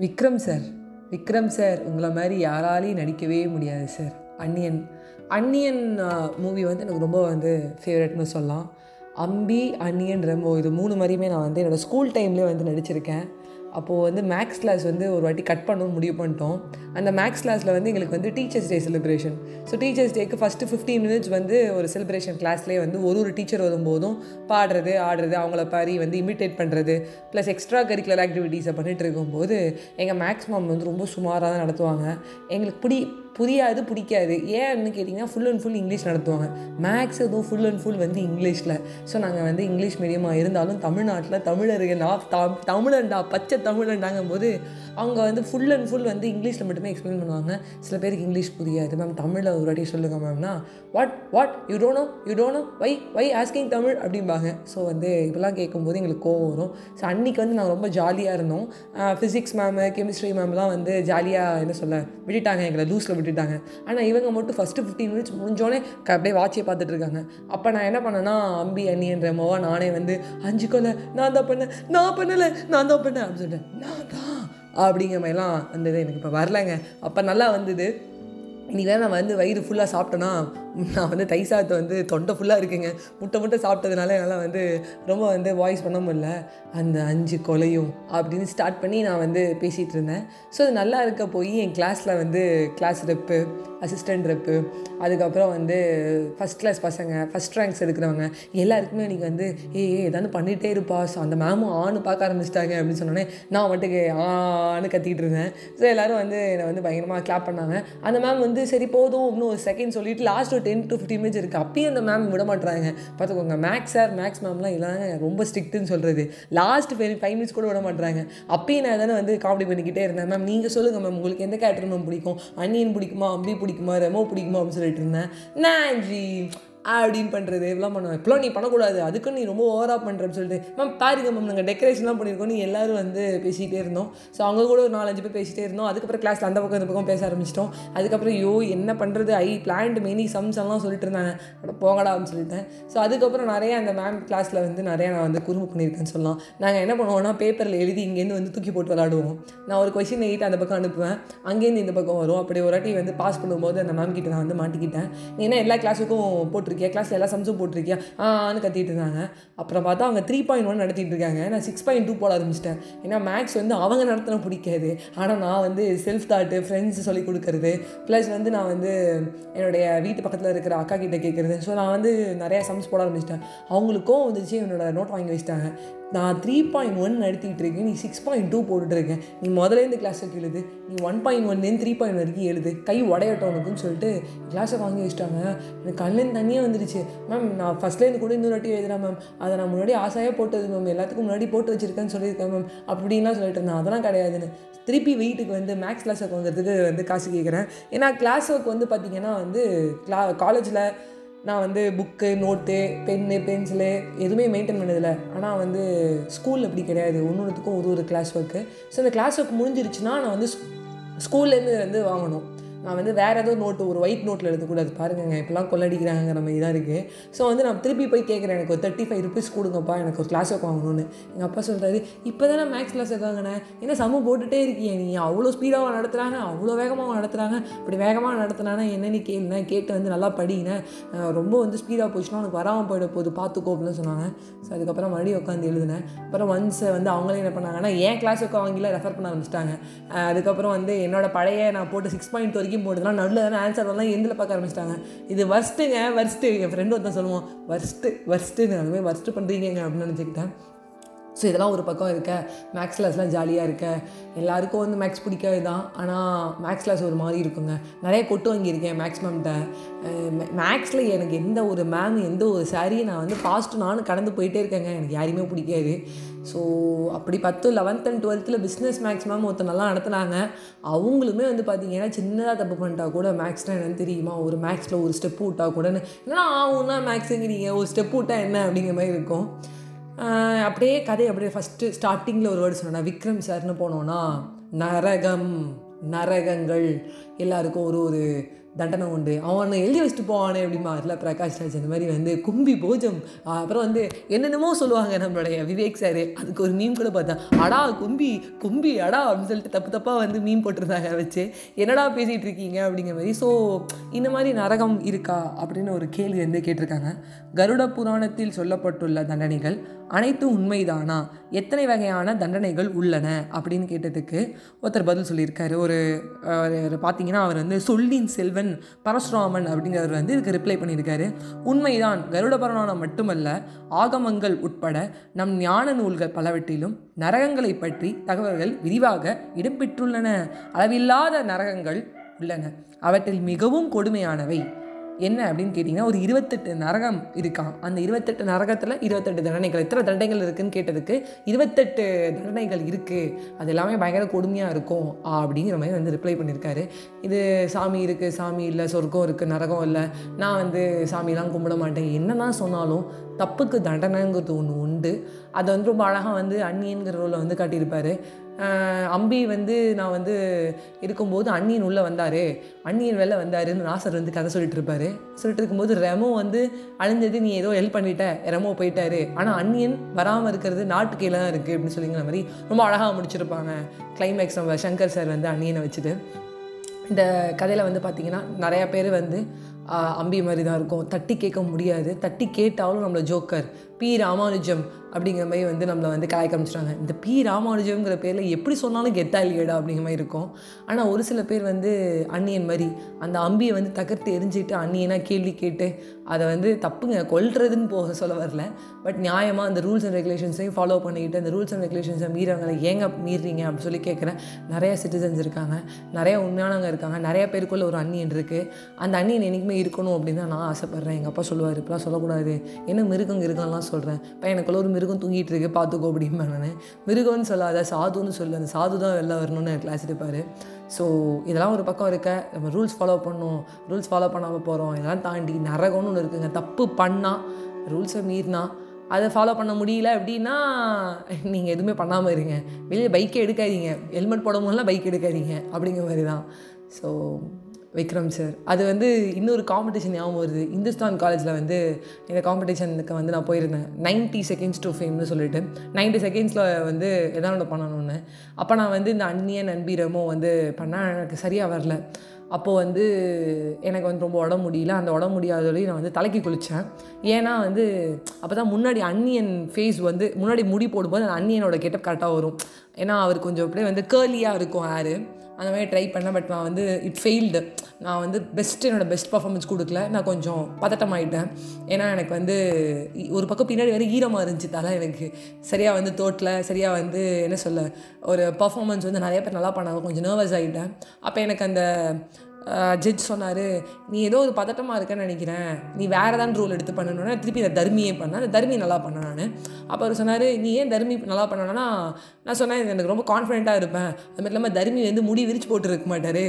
Vikram sir. Vikram sir உங்களை மாதிரி யாராலையும் நடிக்கவே முடியாது சார். அன்னியன். அன்னியன் மூவி வந்து எனக்கு ரொம்ப வந்து ஃபேவரட்னு சொல்லலாம். அம்பி அன்னியன் ரெமோ இது மூணு மாதிரியுமே நான் வந்து என்னோடய ஸ்கூல் டைம்லேயே வந்து நடிச்சிருக்கேன். அப்போது வந்து மேக்ஸ் கிளாஸ் வந்து ஒரு வாட்டி கட் பண்ணணும்னு முடிவு பண்ணிட்டோம். அந்த மேக்ஸ் கிளாஸில் வந்து எங்களுக்கு வந்து teachers day celebration so teachers டேக்கு ஃபஸ்ட்டு ஃபிஃப்டீன் மினிட்ஸ் வந்து ஒரு செலிப்ரேஷன் கிளாஸ்லேயே வந்து ஒரு ஒரு டீச்சர் வரும்போதும் பாடுறது ஆடுறது அவங்கள பாரி வந்து இமிட்டேட் பண்ணுறது ப்ளஸ் எக்ஸ்ட்ரா கரிக்குலர் ஆக்டிவிட்டீஸை பண்ணிகிட்டு இருக்கும்போது எங்கள் மேக்ஸ் மேம் வந்து ரொம்ப சுமாராக தான் நடத்துவாங்க. எங்களுக்கு பிடி புரியாது பிடிக்காது. ஏன்னு கேட்டிங்கன்னா ஃபுல் அண்ட் ஃபுல் இங்கிலீஷ் நடத்துவாங்க. மேக்ஸ் எதுவும் ஃபுல் அண்ட் ஃபுல் வந்து இங்கிலீஷில் ஸோ நாங்கள் வந்து இங்கிலீஷ் மீடியமாக இருந்தாலும் தமிழ்நாட்டில் தமிழர்கள் த தமிழண்டா பச்சை தமிழண்டாங்கும் போது அவங்க வந்து ஃபுல் அண்ட் ஃபுல் வந்து இங்கிலீஷில் மட்டுமே எக்ஸ்பிளைன் பண்ணுவாங்க. சில பேருக்கு இங்கிலீஷ் புரியாது. மேம் தமிழில் ஒரு வாட்டி சொல்லுங்கள் மேம்னா what what you dunno you dunno why why asking Tamil அப்படிம்பாங்க. ஸோ வந்து இப்பெல்லாம் கேட்கும்போது எங்களுக்கு கோவம் வரும். ஸோ அன்றைக்கி வந்து நாங்கள் ரொம்ப ஜாலியாக இருந்தோம். ஃபிசிக்ஸ் மேமு கெமிஸ்ட்ரி மேம்லாம் வந்து ஜாலியாக என்ன சொல்ல விட்டுட்டாங்க. எங்களை லூஸில் விட்டுட்டாங்க. ஆனால் இவங்க மட்டும் ஃபஸ்ட்டு ஃபிஃப்டீன் மினிட்ஸ் முடிஞ்சோடனே அப்படியே வாட்சியை பார்த்துட்டு இருக்காங்க. அப்போ நான் என்ன பண்ணேன்னா அம்பி அண்ணின்ற மோவா நானே வந்து அஞ்சு கொலை நான் தான் பண்ணேன் நான் பண்ணலை நான் தான் பண்ணேன் அப்படின்னு சொல்லிட்டேன். நான் அப்படிங்கிற மாதிரிலாம் வந்தது எனக்கு இப்போ வரலைங்க. அப்போ நல்லா வந்தது. இன்றைக்கி தான் நான் வந்து வயிறு ஃபுல்லாக சாப்பிட்டேன்னா நான் வந்து தை சாதத்தை வந்து தொண்டை ஃபுல்லாக இருக்குங்க. முட்டை முட்டை சாப்பிட்டதுனால என்னால் வந்து ரொம்ப வந்து வாய்ஸ் பண்ண முடியல. அந்த அஞ்சு கொலையும் அப்படின்னு ஸ்டார்ட் பண்ணி நான் வந்து பேசிகிட்டு இருந்தேன். ஸோ அது நல்லா இருக்க போய் என் கிளாஸில் வந்து கிளாஸ் ரெப்பு அசிஸ்டண்ட் ரெப்பு அதுக்கப்புறம் வந்து ஃபஸ்ட் கிளாஸ் பசங்க ஃபஸ்ட் ரேங்க்ஸ் எடுக்கிறவங்க எல்லாருக்குமே நீங்கள் வந்து ஏ ஏதாவது பண்ணிகிட்டே இருப்பா. ஸோ அந்த மேமும் ஆணு பார்க்க ஆரம்பிச்சிட்டாங்க. அப்படின்னு சொன்னோன்னே நான் மட்டுக்கு ஆன்னு கத்திக்கிட்டு இருந்தேன். ஸோ எல்லோரும் வந்து என்னை வந்து பயங்கரமாக கிளாப் பண்ணாங்க. அந்த மேம் வந்து சரி போதும். இன்னும் ஒரு செகண்ட் சொல்லிட்டு லாஸ்ட் ஒரு டென் டு ஃபிஃப்டின் மினிட்ஸ் இருக்குது அப்பயும் அந்த மேம் விட மாட்டுறாங்க பார்த்துக்கோங்க மேக்ஸ் சார் மேக்ஸ் மேம்லாம் இல்லைங்க ரொம்ப ஸ்ட்ரிக்ட்டுன்னு சொல்கிறது லாஸ்ட் ஃபைவ் ஃபைவ் மினிட்ஸ் கூட விட மாட்டுறாங்க அப்பயும் நான் தானே வந்து காமெடி பண்ணிக்கிட்டே இருந்தேன். மேம் நீங்கள் சொல்லுங்கள் மேம் உங்களுக்கு எந்த கேரக்டர் மேம் பிடிக்கும்? அன்னியன் பிடிக்குமா? அம்பி பிடிக்குமா? ரெமோ பிடிக்குமா? அப்படின்னு சொல்லிட்டு இருந்தேன். நான்ஜி அப்படின்னு பண்ணுறது இதெல்லாம் பண்ணுவேன் இப்பெல்லாம் நீ பண்ணக்கூடாது. அதுக்கு நீ ரொம்ப ஓவராக பண்ணுறேன்னு சொல்லிட்டு மேம் பாருங்க மேம் நாங்கள் டெக்கரேஷன்லாம் பண்ணியிருக்கோம் நீ எல்லோரும் வந்து பேசிகிட்டே இருந்தோம். ஸோ அவங்க கூட ஒரு நாலஞ்சு பேர் பேசிகிட்டே இருந்தோம். அதுக்கப்புறம் கிளாஸில் அந்த பக்கம் இந்த பக்கம் பேச ஆரம்பிச்சிட்டோம். அதுக்கப்புறம் யோ என்ன பண்ணுறது ஐ பிளான்ட் மெனி சம்ஸ் எல்லாம் சொல்லிட்டு இருந்தாங்க. போங்கடா அப்படின்னு சொல்லிட்டேன். ஸோ அதுக்கப்புறம் நிறைய அந்த மேம் கிளாஸில் வந்து நிறையா நான் வந்து குறும்பு பண்ணியிருக்கேன்னு சொல்லலாம். நாங்கள் என்ன பண்ணுவோம்னா பேப்பரில் எழுதி இங்கேருந்து வந்து தூக்கி போட்டு விளாடுவோம். நான் ஒரு கொஷின் எயிட் அந்த பக்கம் அனுப்புவேன். அங்கேருந்து இந்த பக்கம் வரும். அப்படி ஒரு வாட்டி வந்து பாஸ் பண்ணும்போது அந்த மேம் கிட்ட நான் வந்து மாட்டிக்கிட்டேன். ஏன்னா எல்லா கிளாஸுக்கும் போட்டிருக்கியா கிளாஸில் எல்லா சம்சம் போட்டிருக்கியா? ஆன்னு கத்திட்டு இருந்தாங்க. அப்புறம் பார்த்தா அவங்க த்ரீ பாயிண்ட் ஒன் நடத்திட்டு இருக்காங்க. நான் சிக்ஸ் பாயிண்ட் டூ போட ஆரம்பிச்சிட்டேன். ஏன்னா மேக்ஸ் வந்து அவங்க நடத்தின பிடிக்காது. ஆனால் நான் வந்து செல்ஃப் தாட்டு ஃப்ரெண்ட்ஸ் சொல்லி கொடுக்கறது. ப்ளஸ் வந்து நான் வந்து என்னுடைய வீட்டு பக்கத்தில் இருக்கிற அக்கா கிட்டே கேட்குறது. ஸோ நான் வந்து நிறையா சம்ஸ் போட ஆரம்பிச்சிட்டேன். அவங்களுக்கும் வந்துச்சு என்னோட நோட் வாங்கி வச்சிட்டாங்க. நான் த்ரீ பாயிண்ட் ஒன் நடத்திக்கிட்டு இருக்கேன். நீ சிக்ஸ் பாயிண்ட் டூ போட்டுட்டு இருக்கேன் நீ முதல்ல இந்த கிளாஸுக்கு எழுது நீ ஒன் பாயிண்ட் ஒன்லேருந்து த்ரீ பாயிண்ட் வரைக்கும் எழுது. கை உடையட்டும் உனக்குன்னு சொல்லிட்டு கிளாஸை வாங்கி வச்சிட்டாங்க. எனக்கு கண்ணிலேருந்து தண்ணியே வந்துருச்சு. மேம் நான் ஃபஸ்ட்லேருந்து கூட இன்னொரு வாட்டி எழுதுறேன் மேம் அதை நான் முன்னாடி ஆசையாக போட்டது மேம் எல்லாத்துக்கும் முன்னாடி போட்டு வச்சிருக்கேன்னு சொல்லியிருக்கேன் மேம் அப்படின்லாம் சொல்லிட்டு இருந்தேன். அதெல்லாம் கிடையாதுன்னு. திருப்பி வீட்டுக்கு வந்து மேக்ஸ் கிளாஸ் ஒர்க் வாங்குறதுக்கு வந்து காசு கேட்குறேன் ஏன்னா கிளாஸ் ஒர்க் வந்து பார்த்திங்கன்னா வந்து கிளா காலேஜில் நான் வந்து புக்கு நோட்டு பென்னு பென்சிலு எதுவுமே மெயின்டைன் பண்ணதில்லை. ஆனால் வந்து ஸ்கூல் அப்படி கிடையாது. ஒன்று ஒன்றுத்துக்கும் ஒரு ஒரு கிளாஸ் ஒர்க்கு ஸோ அந்த கிளாஸ் ஒர்க் முடிஞ்சிருச்சுன்னா நான் வந்து ஸ்கூல்லேருந்து வந்து வாங்கணும். நான் வந்து வேறு ஏதோ நோட்டு ஒரு ஒயிட் நோட்டில் எழுதக்கூடாது. பாருங்கங்க இப்போலாம் கொள்ளடிக்கிறாங்கிற மாதிரி தான் இருக்குது ஸோ வந்து நான் திருப்பி போய் கேட்குறேன் எனக்கு ஒரு தேர்ட்டி ஃபைவ் ருபீஸ் கொடுங்கப்பா எனக்கு ஒரு கிளாஸ் ஒர்க் வாங்கணும்னு. எங்கள் அப்பா சொல்கிறாரு இப்போ தானே மேக்ஸ் கிளாஸ் வாங்கினேன் என்ன சம போட்டுகிட்டே இருக்கியே நீ? அவ்வளோ ஸ்பீடாக நடத்துகிறாங்க அவ்வளோ வேகமாக நடத்துகிறாங்க இப்படி வேகமாக நடத்துனானா என்னென்னு கேளுனேன் கேட்டு வந்து நல்லா படிங்கண்ணே ரொம்ப வந்து ஸ்பீடாக போச்சுன்னா உனக்கு வராமல் போயிட போகுது பார்த்துக்கோ அப்படின்னு சொன்னாங்க. ஸோ அதுக்கப்புறம் மறுபடியும் உட்காந்து எழுதினேன். அப்புறம் ஒன்ஸ் வந்து அவங்களே என்ன பண்ணாங்கன்னா என் கிளாஸ் ஒர்க் வாங்கில? ரெஃபர் பண்ண ஆரம்பிச்சிட்டாங்க. அதுக்கப்புறம் வந்து என்னோட பழைய நான் போட்டு சிக்ஸ் பாயிண்ட் வரைக்கும் போட்டதுலாம் நடுவில் தானே ஆன்சர் வரலாம். எந்தில் பார்க்க ஆரம்பிச்சிட்டாங்க. இது வர்ஸ்ட்டுங்க வர்ஸ்ட்டு என் ஃப்ரெண்டு ஒருத்தன் சொல்லுவான் வர்ஸ்ட்டு வர்ஸ்ட்டுன்னு அதுமாதிரி வர்ஸ்ட்டு பண்ணுறீங்க அப்படின்னு நினச்சிக்கிட்டேன். ஸோ இதெல்லாம் ஒரு பக்கம் இருக்க. மேக்ஸ் கிளாஸ்லாம் ஜாலியாக இருக்க. எல்லாருக்கும் வந்து மேக்ஸ் பிடிக்காது தான் ஆனால் மேக்ஸ் கிளாஸ் ஒரு மாதிரி இருக்குங்க. நிறைய கொட்டு வாங்கியிருக்கேன் மேக்ஸ் மேம்கிட்ட மேக்ஸில் எனக்கு எந்த ஒரு மேம் எந்த ஒரு சாரியும் நான் வந்து ஃபாஸ்ட்டு நானும் கடந்து போயிட்டே இருக்கேங்க. எனக்கு யாரையுமே பிடிக்காது. ஸோ அப்படி பத்து லெவன்த் அண்ட் டுவெல்த்தில் பிஸ்னஸ் மேக்ஸ் மேம் ஒருத்தனெல்லாம் நடத்துனாங்க. அவங்களுமே வந்து பார்த்தீங்கன்னா சின்னதாக தப்பு பண்ணிட்டா கூட மேக்ஸ்னால் என்னன்னு தெரியுமா? ஒரு மேக்ஸில் ஒரு ஸ்டெப் விட்டா கூடன்னு என்னன்னா ஆகும்னா மேக்ஸுங்கிறீங்க ஒரு ஸ்டெப் விட்டா என்ன? அப்படிங்கிற மாதிரி இருக்கும். அப்படியே கதை அப்படியே ஃபஸ்ட்டு ஸ்டார்டிங்கில் ஒரு வேர்டு சொன்னேன் விக்ரம் சார்னு போனோன்னா நரகம் நரகங்கள் எல்லாருக்கும் ஒரு ஒரு தண்டனை உண்டு. அவனை எழுதி வச்சுட்டு போவானே அப்படிமா இல்லை பிரகாஷ் ராஜ் அந்த மாதிரி வந்து கும்பி போஜம் அப்புறம் வந்து என்னென்னமோ சொல்லுவாங்க நம்மளுடைய விவேக் சார். அதுக்கு ஒரு மீன் கூட பார்த்தேன். அடா கும்பி கும்பி அடா அப்படின்னு சொல்லிட்டு தப்பு தப்பாக வந்து மீன் போட்டிருந்தாங்க வச்சு. என்னடா பேசிகிட்டு இருக்கீங்க அப்படிங்கிற மாதிரி. ஸோ இந்த மாதிரி நரகம் இருக்கா அப்படின்னு ஒரு கேள்வி வந்து கேட்டிருக்காங்க. கருட புராணத்தில் சொல்லப்பட்டுள்ள தண்டனைகள் அனைத்தும் உண்மைதானா? எத்தனை வகையான தண்டனைகள் உள்ளன? அப்படின்னு கேட்டதுக்கு ஒருத்தர் பதில் சொல்லியிருக்காரு. ஒரு அவர் பார்த்தீங்கன்னா அவர் வந்து சொல்லின் செல்வன் பரசுராமன் அப்படிங்கிறவர் வந்து இதுக்கு ரிப்ளை பண்ணியிருக்காரு. உண்மைதான் கருட புராணம் மட்டுமல்ல ஆகமங்கள் உட்பட நம் ஞான நூல்கள் பலவற்றிலும் நரகங்களை பற்றி தகவல்கள் விரிவாக இடம்பெற்றுள்ளன. அளவில்லாத நரகங்கள் உள்ளன. அவற்றில் மிகவும் கொடுமையானவை. என்ன அப்படின்னு கேட்டிங்கன்னா ஒரு இருபத்தெட்டு நரகம் இருக்கான் அந்த இருபத்தெட்டு நரகத்தில் இருபத்தெட்டு தண்டனைகள். எத்தனை தண்டனைகள் இருக்குதுன்னு கேட்டதுக்கு இருபத்தெட்டு தண்டனைகள் இருக்குது அது எல்லாமே பயங்கர கொடுமையாக இருக்கும் அப்படிங்கிற மாதிரி வந்து ரிப்ளை பண்ணியிருக்காரு இது சாமி இருக்குது சாமி இல்லை சொர்க்கம் இருக்குது நரகம் இல்லை. நான் வந்து சாமிலாம் கும்பிட மாட்டேன். என்னதான் சொன்னாலும் தப்புக்கு தண்டனைங்கிறது ஒன்று உண்டு. அதை வந்து ரொம்ப அழகாக வந்து அந்நியன்கிற ரோலை வந்து காட்டியிருப்பாரு. அம்பி வந்து நான் வந்து இருக்கும்போது அண்ணியன் உள்ளே வந்தார். அண்ணியன் வெளில வந்தாருன்னு நாசர் வந்து கதை சொல்லிட்டு இருப்பார். சொல்லிட்டு இருக்கும்போது ரெமோ வந்து அழிஞ்சது நீ ஏதோ ஹெல்ப் பண்ணிட்ட ரெமோ போயிட்டாரு. ஆனால் அண்ணியன் வராமல் இருக்கிறது நாட்டு கீழே தான் இருக்குது அப்படின்னு சொல்லிங்கிற மாதிரி ரொம்ப அழகாக முடிச்சிருப்பாங்க. கிளைமேக்ஸ் நம்ம சங்கர் சார் வந்து அண்ணியனை வச்சுட்டு. இந்த கதையில் வந்து பார்த்திங்கன்னா நிறையா பேர் வந்து அம்பி மாதிரி தான் இருக்கும். தட்டி கேட்க முடியாது. தட்டி கேட்டாலும் நம்மளை ஜோக்கர். பி ராமானுஜம் அப்படிங்கிற மாதிரி வந்து நம்மளை வந்து கலாய்க்க ஆரம்பிச்சிட்டாங்க. இந்த பி ராமானுஜம்ங்கிற பேரில் எப்படி சொன்னாலும் கெத்தா இல்லையடா அப்படிங்கிற மாதிரி இருக்கும். ஆனால் ஒரு சில பேர் வந்து அன்னியன் மாதிரி அந்த அம்பியை வந்து தகர்த்து எரிஞ்சிட்டு அன்னியனாக கேள்வி கேட்டு அதை வந்து தப்புங்க கொல்றதுன்னு போக சொல்ல வரல. பட் நியாயமாக அந்த ரூல்ஸ் அண்ட் ரெகுலேஷன்ஸையும் ஃபாலோ பண்ணிக்கிட்டு அந்த ரூல்ஸ் அண்ட் ரெகுலேஷன்ஸை மீறவங்களை ஏங்க மீறீங்க அப்படின்னு சொல்லி கேட்குறேன். நிறையா சிட்டிசன்ஸ் இருக்காங்க நிறைய உண்மையானவங்க இருக்காங்க நிறையா பேருக்குள்ள ஒரு அன்னியன் இருக்குது அந்த அன்னியன் என்றைக்குமே இருக்கணும் அப்படின்னு தான் நான் ஆசைப்பட்றேன். எங்கள் அப்பா சொல்லுவார் இப்பெல்லாம் சொல்லக்கூடாது. என்ன மிருகம் சொல்கிறேன் பையனுக்குள்ள ஒரு மிருகம் தூங்கிட்டு இருக்கு பார்த்துக்கோ அப்படிம்பேன் நான். மிருகம்னு சொல்லாத சாதுன்னு சொல்லு அந்த சாது தான் வெளில வரணும்னு எனக்கு கிளாஸ் எடுப்பார். ஸோ இதெல்லாம் ஒரு பக்கம் இருக்க நம்ம ரூல்ஸ் ஃபாலோ பண்ணோம் ரூல்ஸ் ஃபாலோ பண்ணாமல் போகிறோம் இதெல்லாம் தாண்டி நரகம்னு ஒன்று இருக்குங்க. தப்பு பண்ணால் ரூல்ஸை மீறினா அதை ஃபாலோ பண்ண முடியல அப்படின்னா நீங்கள் எதுவுமே பண்ணாமல் இருங்க. வெளியே பைக்கே எடுக்காதீங்க. ஹெல்மெட் போட போதெல்லாம் பைக் எடுக்காதீங்க. அப்படிங்கிற மாதிரி தான் ஸோ விக்ரம் சார் அது வந்து இன்னொரு காம்படிஷன் ஞாபகம் வருது. இந்துஸ்தான் காலேஜில் வந்து இந்த காம்படிஷனுக்கு வந்து நான் போயிருந்தேன். 90 செகண்ட்ஸ் டு ஃபேம்னு சொல்லிட்டு. 90 செகண்ட்ஸில் வந்து எதாவது ஒன்று பண்ணணும்னு. அப்போ நான் வந்து இந்த அந்நியன் அன்பீரமோ வந்து பண்ணால் எனக்கு சரியாக வரல. அப்போது வந்து எனக்கு வந்து ரொம்ப உடம்பு முடியல. அந்த உடம்பு முடியாதோடய நான் வந்து தலைக்கு குளித்தேன் ஏன்னா வந்து அப்போ தான் முன்னாடி அன்னியன் ஃபேஸ் வந்து முன்னாடி முடி போடும்போது அந்த அன்னியனோட கெட்டப் கரெக்டாக வரும். ஏன்னா அவர் கொஞ்சம் அப்படியே வந்து கேர்லியாக இருக்கும் ஹேரு அந்த மாதிரி ட்ரை பண்ணேன் பட் நான் வந்து இட் ஃபெயில்டு நான் வந்து பெஸ்ட் என்னோடய பெஸ்ட் பர்ஃபார்மன்ஸ் கொடுக்கல. நான் கொஞ்சம் பதட்டமாயிட்டேன். ஏன்னா எனக்கு வந்து ஒரு பக்கம் பின்னாடி வேறு ஈரமாக இருந்துச்சு தலை எனக்கு. சரியாக வந்து தோட்டில் சரியாக வந்து என்ன சொல்ல ஒரு பர்ஃபார்மன்ஸ் வந்து நிறைய பேர் நல்லா பண்ணாங்க. கொஞ்சம் நர்வஸ் ஆகிட்டேன் அப்போ எனக்கு அந்த ஜட்ஜ் சொன்னார் நீ ஏதோ ஒரு பதட்டமாக இருக்கேன்னு நினைக்கிறேன். நீ வேறு ஏதாவது ரூல் எடுத்து பண்ணணுன்னா திருப்பி நான் தர்மியே பண்ணேன் அந்த தர்மி நல்லா பண்ணேன் நான். அப்போ அவர் சொன்னார் நீ ஏன் தர்மி நல்லா பண்ணணும்னா நான் சொன்னேன் எனக்கு ரொம்ப கான்ஃபிடென்ட்டாக இருப்பேன். அது மட்டும் இல்லாமல் தர்மி வந்து முடி விரிச்சு போட்டுருக்க மாட்டார்.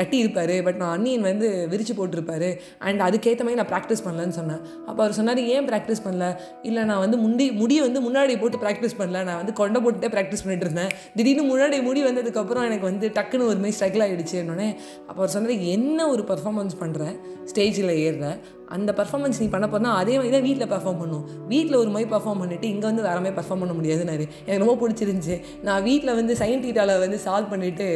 கட்டியிருப்பார். பட் நான் அண்ணியன் வந்து விரிச்சு போட்டிருப்பார். அண்ட் அதுக்கேற்ற மாதிரி நான் ப்ராக்டிஸ் பண்ணலன்னு சொன்னேன். அப்போ அவர் சொன்னார் ஏன் ப்ராக்டிஸ் பண்ணல? இல்லை நான் வந்து முடி முடியை வந்து முன்னாடி போட்டு ப்ராக்டிஸ் பண்ணல. நான் வந்து கொண்டை போட்டுட்டே ப்ராக்டிஸ் பண்ணிட்டு இருந்தேன். திடீர்னு முன்னாடி முடி வந்ததுக்கப்புறம் எனக்கு வந்து டக்குன்னு ஒரு மாதிரி ஸ்ட்ரகிள் ஆகிடுச்சு என்னோடனே அப்போ அவர் சொன்னார் என்ன ஒரு பர்ஃபார்மன்ஸ் பண்ணுற ஸ்டேஜில் ஏறுற. அந்த பர்ஃபார்மன்ஸ் நீ பண்ண போனால் அதே மாதிரி தான் வீட்டில் பர்ஃபார்ம் பண்ணும். வீட்டில் ஒரு மாதிரி பர்ஃபார்ம் பண்ணிவிட்டு இங்கே வந்து வேறு மாதிரி பர்ஃபார்ம் பண்ண முடியாதுனாரு எனக்கு ரொம்ப பிடிச்சிருந்துச்சி. நான் வீட்டில் வந்து சைன் டீட்டாவில் வந்து சால்வ் பண்ணிவிட்டு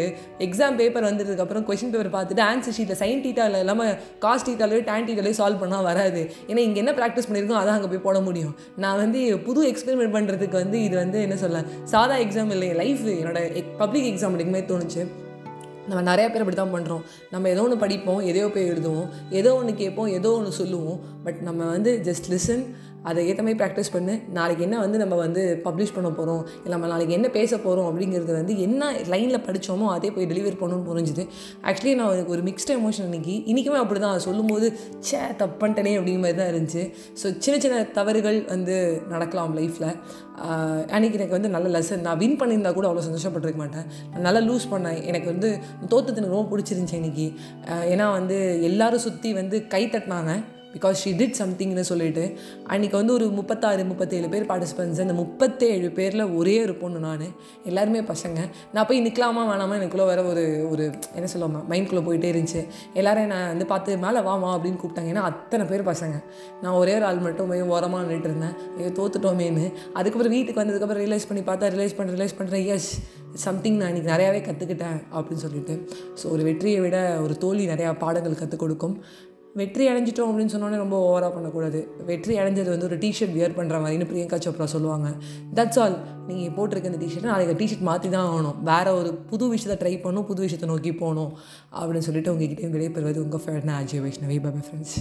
எக்ஸாம் பேப்பர் வந்ததுக்கப்புறம் கொஷின் பேப்பர் பார்த்துட்டு ஆன்சர் ஷீட்டில் சயின் டீட்டாவில் இல்லாமல் காஸ்ட் டீட்டாலையோ டேன் டீட்டாலே சால்வ் பண்ணால் வராது. ஏன்னா இங்கே என்ன ப்ராக்டிஸ் பண்ணியிருக்கோம் அதான் அங்கே போய் போட முடியும். நான் வந்து புது எக்ஸ்பெரிமெண்ட் பண்ணுறதுக்கு வந்து இது வந்து என்ன சொல்ல சாதா எக்ஸாம் இல்லை லைஃப் என்னோட பப்ளிக் எக்ஸாம் மாதிரி தோணுச்சு. நம்ம நிறைய பேர் அப்படி தான் பண்ணுறோம் நம்ம ஏதோ ஒன்று படிப்போம் எதையோ போய் எழுதுவோம் ஏதோ ஒன்று கேட்போம் ஏதோ ஒன்று சொல்லுவோம். பட் நம்ம வந்து ஜஸ்ட் லிசன் அதை ஏற்ற மாதிரி ப்ராக்டிஸ் பண்ணு. நாளைக்கு என்ன வந்து நம்ம வந்து பப்ளிஷ் பண்ண போகிறோம் இல்லை நம்ம நாளைக்கு என்ன பேச போகிறோம் அப்படிங்கிறது வந்து என்ன லைனில் படித்தோமோ அதே போய் டெலிவரி பண்ணணும்னு புரிஞ்சுது. ஆக்சுவலி நான் எனக்கு ஒரு மிக்ஸ்ட் எமோஷன் இன்றைக்கி இன்றைக்குமே அப்படி தான் சொல்லும்போது சே தப்பு பண்ணிட்டேனே அப்படிங்கிற மாதிரி தான் இருந்துச்சு. ஸோ சின்ன சின்ன தவறுகள் வந்து நடக்கலாம் லைஃப்பில் அன்றைக்கி எனக்கு வந்து நல்ல லெசன் நான் வின் பண்ணியிருந்தா கூட அவ்வளோ சந்தோஷப்பட்டிருக்க மாட்டேன். நான் நல்லா லூஸ் பண்ணேன். எனக்கு வந்து தோத்தது எனக்கு ரொம்ப பிடிச்சிருந்துச்சி இன்னைக்கு. ஏன்னா வந்து எல்லாரும் சுற்றி வந்து கை தட்டினாங்க. பிகாஸ் ஷி டிட் சம்திங்னு சொல்லிட்டு அன்றைக்கி வந்து ஒரு முப்பத்தாறு முப்பத்தேழு பேர் பார்ட்டிசிபென்ட்ஸ் அந்த முப்பத்தேழு பேரில் ஒரே ஒரு பொண்ணு நான். எல்லாருமே பசங்க. நான் போய் நிற்கலாமா வேணாமா எனக்குள்ளே வர ஒரு ஒரு என்ன சொல்லுவாங்க மைண்ட்குள்ளே போயிட்டே இருந்துச்சு. எல்லாரும் நான் வந்து பார்த்து மேலே வாமா அப்படின்னு கூப்பிட்டாங்க. ஏன்னா அத்தனை பேர் பசங்க. நான் ஒரே ஒரு ஆள் மட்டும் போய் ஓரமாக நின்றுட்டு இருந்தேன். ஐயோ தோத்துட்டோமேன்னு. அதுக்கப்புறம் வீட்டுக்கு வந்ததுக்கப்புறம் ரியலைஸ் பண்ணி பார்த்தா ரியலைஸ் பண்ண ரியலைஸ் பண்ணுறேன் எஸ் சம்திங் நான் இன்றைக்கி நிறையாவே கற்றுக்கிட்டேன் அப்படின்னு சொல்லிட்டு. ஸோ ஒரு வெற்றியை விட ஒரு தோல்வி நிறையா பாடங்கள் கற்றுக் கொடுக்கும். வெற்றி அடைஞ்சிட்டோம் அப்படின்னு சொன்னோன்னே ரொம்ப ஓவராக பண்ணக்கூடாது. வெற்றி அடைஞ்சது வந்து ஒரு டிஷர்ட் வியர் பண்ணுற மாதிரின்னு பிரியங்கா சோப்ரா சொல்லுவாங்க. தட்ஸ் ஆல் நீங்கள் போட்டிருக்க இந்த டிஷர்ட் நாளைக்கு டிஷர்ட் மாற்றி தான் ஆகணும். வேறு ஒரு புது விஷயத்தை ட்ரை பண்ணணும் புது விஷயத்தை நோக்கி போகணும் அப்படின்னு சொல்லிட்டு உங்ககிட்ட விடைபெறுவது உங்கள் ஃப்ரெண்ட் அஜய் வைஷ்ணவி பாபா ஃப்ரெண்ட்ஸ்